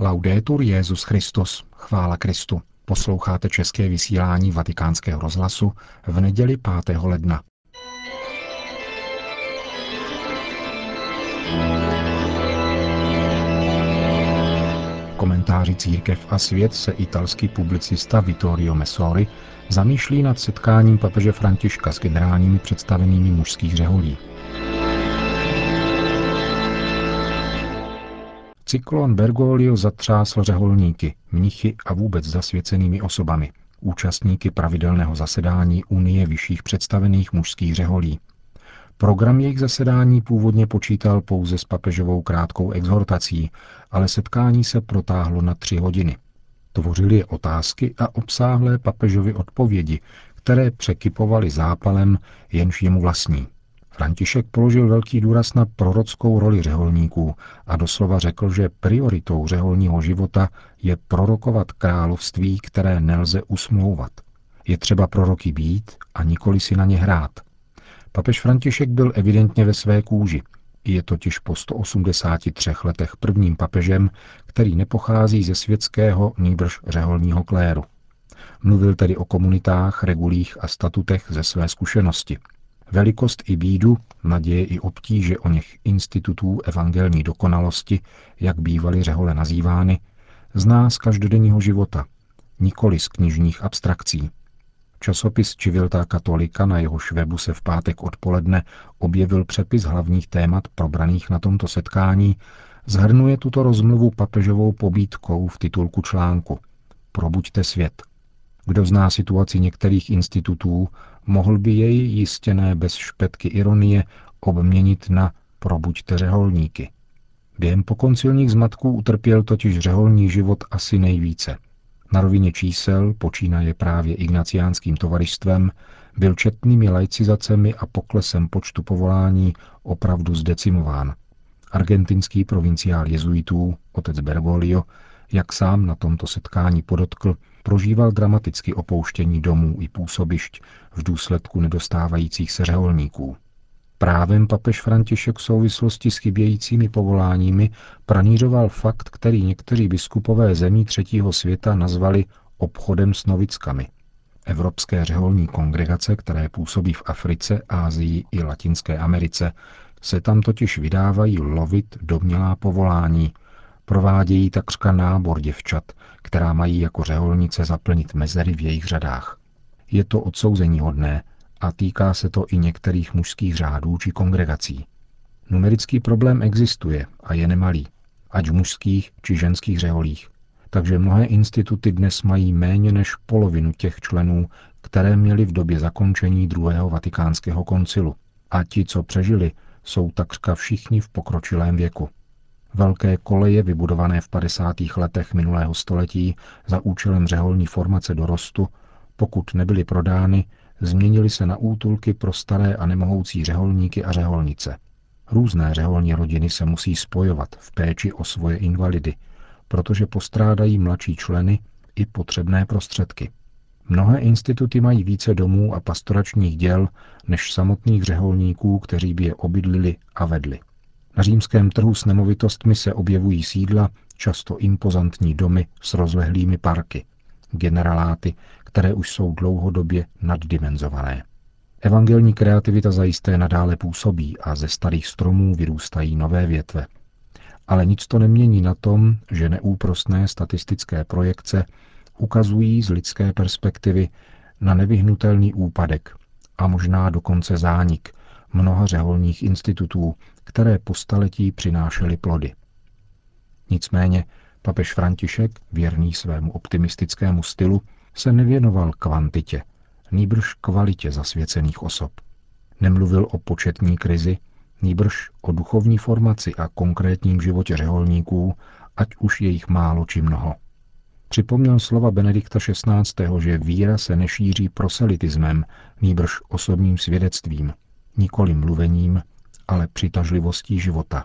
Laudetur Jezus Christus, chvála Kristu. Posloucháte české vysílání Vatikánského rozhlasu v neděli 5. ledna. komentáři Církev a svět se italský publicista Vittorio Messori zamýšlí nad setkáním papeže Františka s generálními představenými mužských řeholí. Cyklon Bergoglio zatřásl řeholníky, mnichy a vůbec zasvěcenými osobami, účastníky pravidelného zasedání Unie vyšších představených mužských řeholí. Program jejich zasedání původně počítal pouze s papežovou krátkou exhortací, ale setkání se protáhlo na tři hodiny. Tvořily je otázky a obsáhlé papežovy odpovědi, které překypovaly zápalem, jenž jemu vlastní. František položil velký důraz na prorockou roli řeholníků a doslova řekl, že prioritou řeholního života je prorokovat království, které nelze usmlouvat. Je třeba proroky být a nikoli si na ně hrát. Papež František byl evidentně ve své kůži. Je totiž po 183 letech prvním papežem, který nepochází ze světského nýbrž řeholního kléru. Mluvil tedy o komunitách, regulích a statutech ze své zkušenosti. Velikost i bídu, naděje i obtíže o něch institutů evangelní dokonalosti, jak bývaly řehole nazývány, zná z každodenního života, nikoli z knižních abstrakcí. Časopis Čiviltá katolika na jeho webu se v pátek odpoledne objevil přepis hlavních témat probraných na tomto setkání, zhrnuje tuto rozmluvu papežovou pobídkou v titulku článku Probuďte svět. Kdo zná situaci některých institutů, mohl by jej jistě ne bez špetky ironie obměnit na Probuďte řeholníky. Během pokoncilních zmatků utrpěl totiž řeholní život asi nejvíce – na rovině čísel, počínaje právě ignaciánským tovarištvem, byl četnými laicizacemi a poklesem počtu povolání opravdu zdecimován. Argentinský provinciál jezuitů, otec Bergoglio, jak sám na tomto setkání podotkl, prožíval dramaticky opouštění domů i působišť v důsledku nedostávajících se řeholníků. Právem papež František v souvislosti s chybějícími povoláními pranířoval fakt, který někteří biskupové zemí třetího světa nazvali obchodem s novickami. Evropské řeholní kongregace, které působí v Africe, Ázii i Latinské Americe, se tam totiž vydávají lovit domělá povolání, provádějí takřka nábor děvčat, která mají jako řeholnice zaplnit mezery v jejich řadách. Je to odsouzení hodné, a týká se to i některých mužských řádů či kongregací. Numerický problém existuje a je nemalý, ať v mužských či ženských řeholích. Takže mnohé instituty dnes mají méně než polovinu těch členů, které měly v době zakončení druhého vatikánského koncilu. A ti, co přežili, jsou takřka všichni v pokročilém věku. Velké koleje vybudované v 50. letech minulého století za účelem řeholní formace dorostu, pokud nebyly prodány, změnily se na útulky pro staré a nemohoucí řeholníky a řeholnice. Různé řeholní rodiny se musí spojovat v péči o svoje invalidy, protože postrádají mladší členy i potřebné prostředky. Mnohé instituty mají více domů a pastoračních děl než samotných řeholníků, kteří by je obydlili a vedli. Na římském trhu s nemovitostmi se objevují sídla, často impozantní domy s rozlehlými parky, generaláty, které už jsou dlouhodobě naddimenzované. Evangelní kreativita zajisté nadále působí a ze starých stromů vyrůstají nové větve. Ale nic to nemění na tom, že neúprostné statistické projekce ukazují z lidské perspektivy na nevyhnutelný úpadek a možná dokonce zánik mnoha řeholních institutů, které po staletí přinášely plody. Nicméně papež František, věrný svému optimistickému stylu, se nevěnoval kvantitě, nýbrž kvalitě zasvěcených osob. Nemluvil o početní krizi, nýbrž o duchovní formaci a konkrétním životě řeholníků, ať už je jich málo či mnoho. Připomněl slova Benedikta XVI., že víra se nešíří proselitismem, nýbrž osobním svědectvím, nikoli mluvením, ale přitažlivostí života.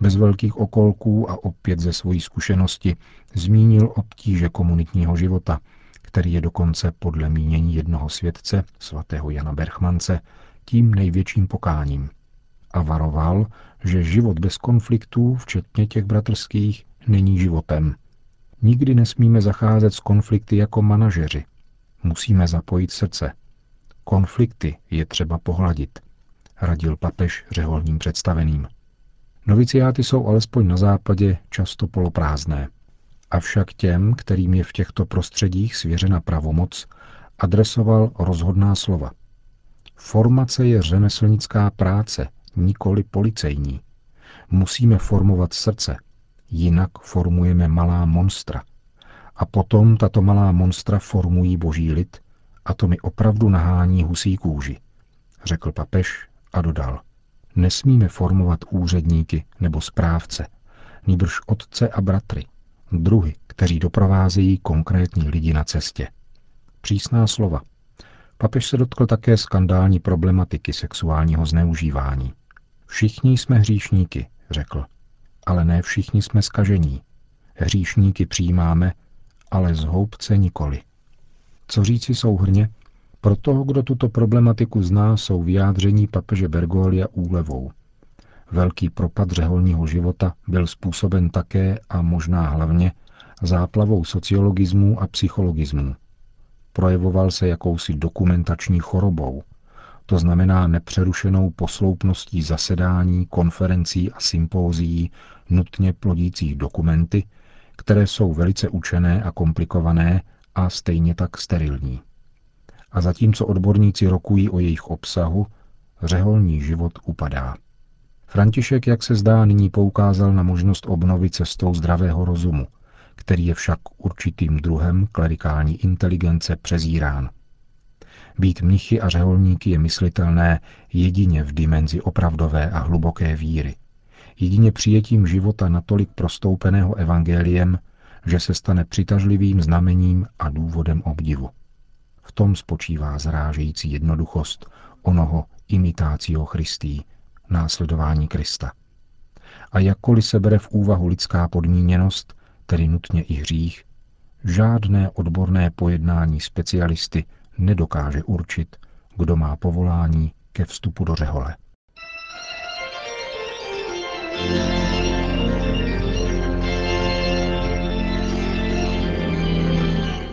Bez velkých okolků a opět ze svojí zkušenosti zmínil obtíže komunitního života, který je dokonce podle mínění jednoho svědce, svatého Jana Berchmance, tím největším pokáním. A varoval, že život bez konfliktů, včetně těch bratrských, není životem. Nikdy nesmíme zacházet s konflikty jako manažeři. Musíme zapojit srdce. Konflikty je třeba pohladit, radil papež řeholním představeným. Noviciáty jsou alespoň na západě často poloprázdné. Avšak těm, kterým je v těchto prostředích svěřena pravomoc, adresoval rozhodná slova. Formace je řemeslnická práce, nikoli policejní. Musíme formovat srdce, jinak formujeme malá monstra. A potom tato malá monstra formují boží lid a to mi opravdu nahání husí kůži, řekl papež a dodal. Nesmíme formovat úředníky nebo správce, nýbrž otce a bratry, druhy, kteří doprovázejí konkrétní lidi na cestě. Přísná slova. Papež se dotkl také skandální problematiky sexuálního zneužívání. Všichni jsme hříšníky, řekl, ale ne všichni jsme skažení. Hříšníky přijímáme, ale z nikoli. Co říci souhrně? Pro toho, kdo tuto problematiku zná, jsou vyjádření papeže Bergolia úlevou. Velký propad řeholního života byl způsoben také a možná hlavně záplavou sociologismu a psychologismu. Projevoval se jakousi dokumentační chorobou, to znamená nepřerušenou posloupností zasedání, konferencí a sympózií nutně plodících dokumenty, které jsou velice učené a komplikované a stejně tak sterilní. A zatímco odborníci rokují o jejich obsahu, řeholní život upadá. František, jak se zdá, nyní poukázal na možnost obnovy cestou zdravého rozumu, který je však určitým druhem klerikální inteligence přezírán. Být mnichy a řeholníky je myslitelné jedině v dimenzi opravdové a hluboké víry. Jedině přijetím života natolik prostoupeného evangeliem, že se stane přitažlivým znamením a důvodem obdivu. V tom spočívá zrážející jednoduchost onoho imitácio Christí, následování Krista. A jakkoliv se bere v úvahu lidská podmíněnost, tedy nutně i hřích, žádné odborné pojednání specialisty nedokáže určit, kdo má povolání ke vstupu do řehole.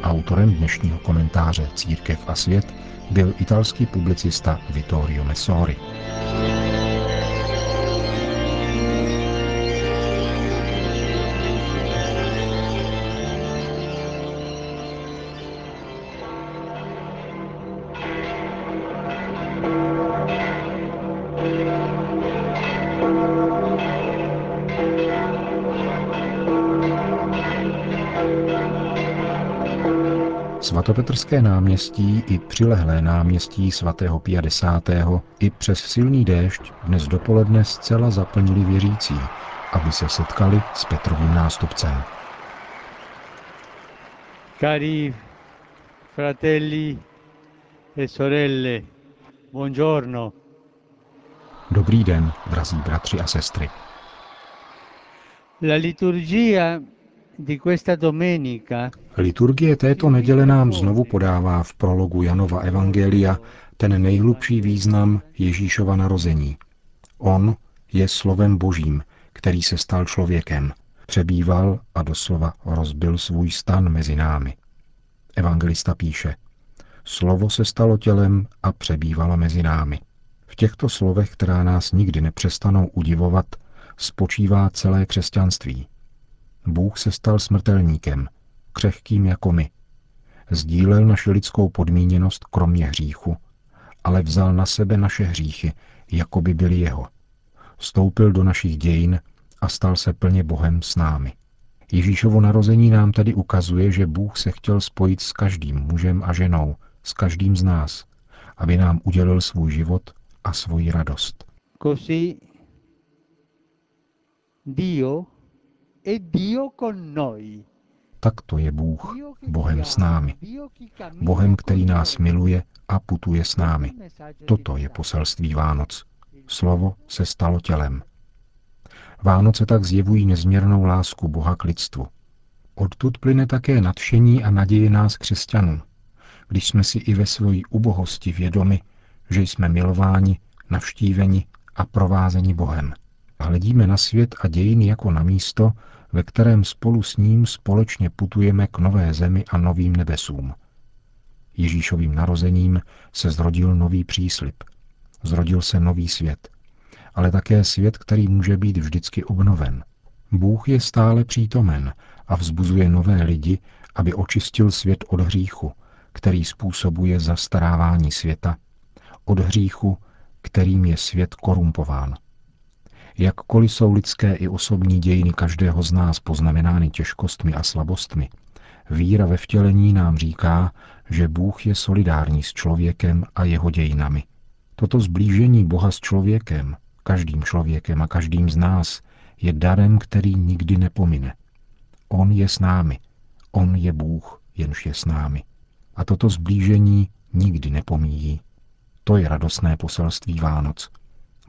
Autorem dnešního komentáře Církev a svět byl italský publicista Vittorio Messori. Svatopetrské náměstí i přilehlé náměstí svatého 50. i přes silný déšť dnes dopoledne zcela zaplnili věřící, aby se setkali s Petrovým nástupcem. Cari fratelli e sorelle, buongiorno. Dobrý den, drazí bratři a sestry. La liturgia Liturgie této neděle nám znovu podává v prologu Janova Evangelia ten nejhlubší význam Ježíšova narození. On je slovem božím, který se stal člověkem, přebýval a doslova rozbil svůj stan mezi námi. Evangelista píše, slovo se stalo tělem a přebývala mezi námi. V těchto slovech, která nás nikdy nepřestanou udivovat, spočívá celé křesťanství. Bůh se stal smrtelníkem, křehkým jako my. Sdílel naši lidskou podmíněnost kromě hříchu, ale vzal na sebe naše hříchy, jako by byly jeho. Stoupil do našich dějin a stal se plně Bohem s námi. Ježíšovo narození nám tedy ukazuje, že Bůh se chtěl spojit s každým mužem a ženou, s každým z nás, aby nám udělil svůj život a svoji radost. Così Dio Tak to je Bůh, Bohem s námi. Bohem, který nás miluje a putuje s námi. Toto je poselství Vánoc. Slovo se stalo tělem. Vánoce tak zjevují nezměrnou lásku Boha k lidstvu. Odtud plyne také nadšení a naděje nás křesťanů, když jsme si i ve svojí ubohosti vědomi, že jsme milováni, navštíveni a provázeni Bohem. Hledíme na svět a dějiny jako na místo, ve kterém spolu s ním společně putujeme k nové zemi a novým nebesům. Ježíšovým narozením se zrodil nový příslip. Zrodil se nový svět. Ale také svět, který může být vždycky obnoven. Bůh je stále přítomen a vzbuzuje nové lidi, aby očistil svět od hříchu, který způsobuje zastarávání světa, od hříchu, kterým je svět korumpován. Jakkoliv jsou lidské i osobní dějiny každého z nás poznamenány těžkostmi a slabostmi, víra ve vtělení nám říká, že Bůh je solidární s člověkem a jeho dějinami. Toto zblížení Boha s člověkem, každým člověkem a každým z nás, je darem, který nikdy nepomine. On je s námi. On je Bůh, jenž je s námi. A toto zblížení nikdy nepomíjí. To je radostné poselství Vánoc.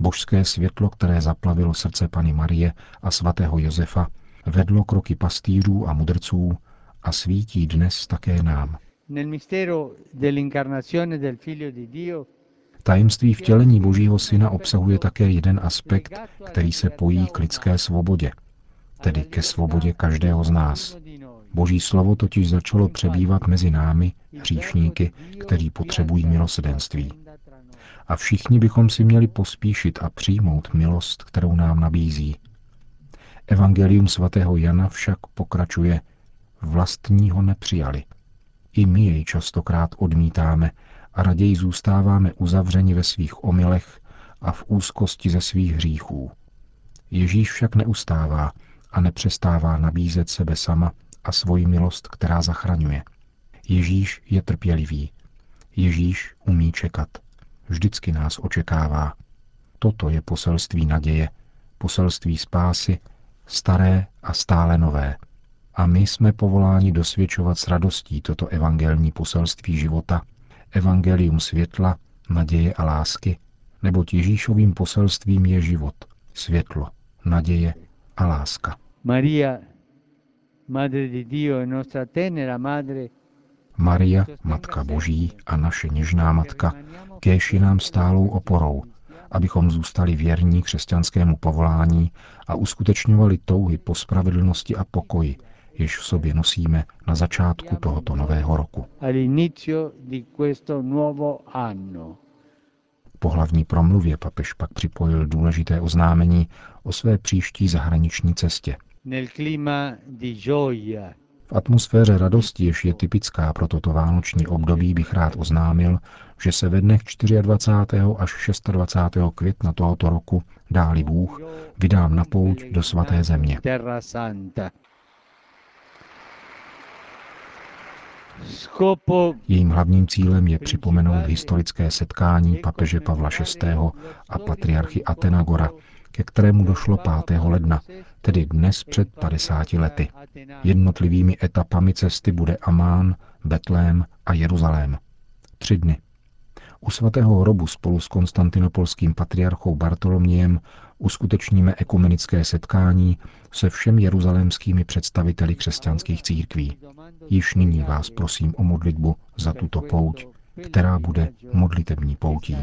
Božské světlo, které zaplavilo srdce Pany Marie a svatého Josefa, vedlo kroky pastýřů a mudrců a svítí dnes také nám. Tajemství vtělení Božího Syna obsahuje také jeden aspekt, který se pojí k lidské svobodě, tedy ke svobodě každého z nás. Boží slovo totiž začalo přebývat mezi námi, hříšníky, kteří potřebují milosedenství. A všichni bychom si měli pospíšit a přijmout milost, kterou nám nabízí. Evangelium svatého Jana však pokračuje, vlastního nepřijali. I my jej častokrát odmítáme a raději zůstáváme uzavřeni ve svých omylech a v úzkosti ze svých hříchů. Ježíš však neustává a nepřestává nabízet sebe sama a svoji milost, která zachraňuje. Ježíš je trpělivý. Ježíš umí čekat. Vždycky nás očekává. Toto je poselství naděje, poselství spásy, staré a stále nové. A my jsme povoláni dosvědčovat s radostí toto evangelní poselství života, evangelium světla, naděje a lásky, neboť Ježíšovým poselstvím je život, světlo, naděje a láska. Maria, Madre di Dio nostra tenera madre, Maria, Matka Boží a naše něžná Matka, kéž je nám stálou oporou, abychom zůstali věrní křesťanskému povolání a uskutečňovali touhy po spravedlnosti a pokoji, jež v sobě nosíme na začátku tohoto nového roku. Po hlavní promluvě papež pak připojil důležité oznámení o své příští zahraniční cestě. V atmosféře radosti, jež je typická pro toto vánoční období, bych rád oznámil, že se ve dnech 24. až 26. května tohoto roku, dáli Bůh, vydám na pouť do svaté země. Jejím hlavním cílem je připomenout historické setkání papeže Pavla VI. a patriarchy Atenagora, ke kterému došlo 5. ledna, tedy dnes před 50 lety. Jednotlivými etapami cesty bude Amán, Betlém a Jeruzalém. Tři dny. U svatého hrobu spolu s konstantinopolským patriarchou Bartolomějem uskutečníme ekumenické setkání se všemi jeruzalémskými představiteli křesťanských církví. Již nyní vás prosím o modlitbu za tuto pouť, která bude modlitební poutí.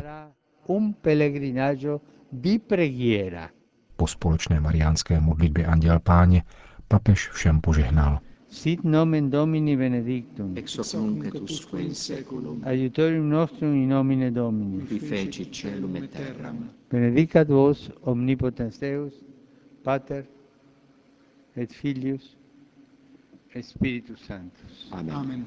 Po společné mariánské modlitbě Anděl Páně papež všem požehnal. Sit nomen Domini benedictum. Ex hoc nunc et usque in seculum. Aiutorium nostrum in nomine Domini. Qui feci celum et terram. Benedicat vos omnipotens Deus, Pater et Filius et Spiritus Sanctus. Amen. Amen.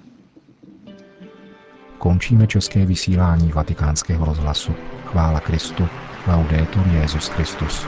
Končíme české vysílání vatikánského rozhlasu. Chvála Kristu. Laudetur Jezus Christus.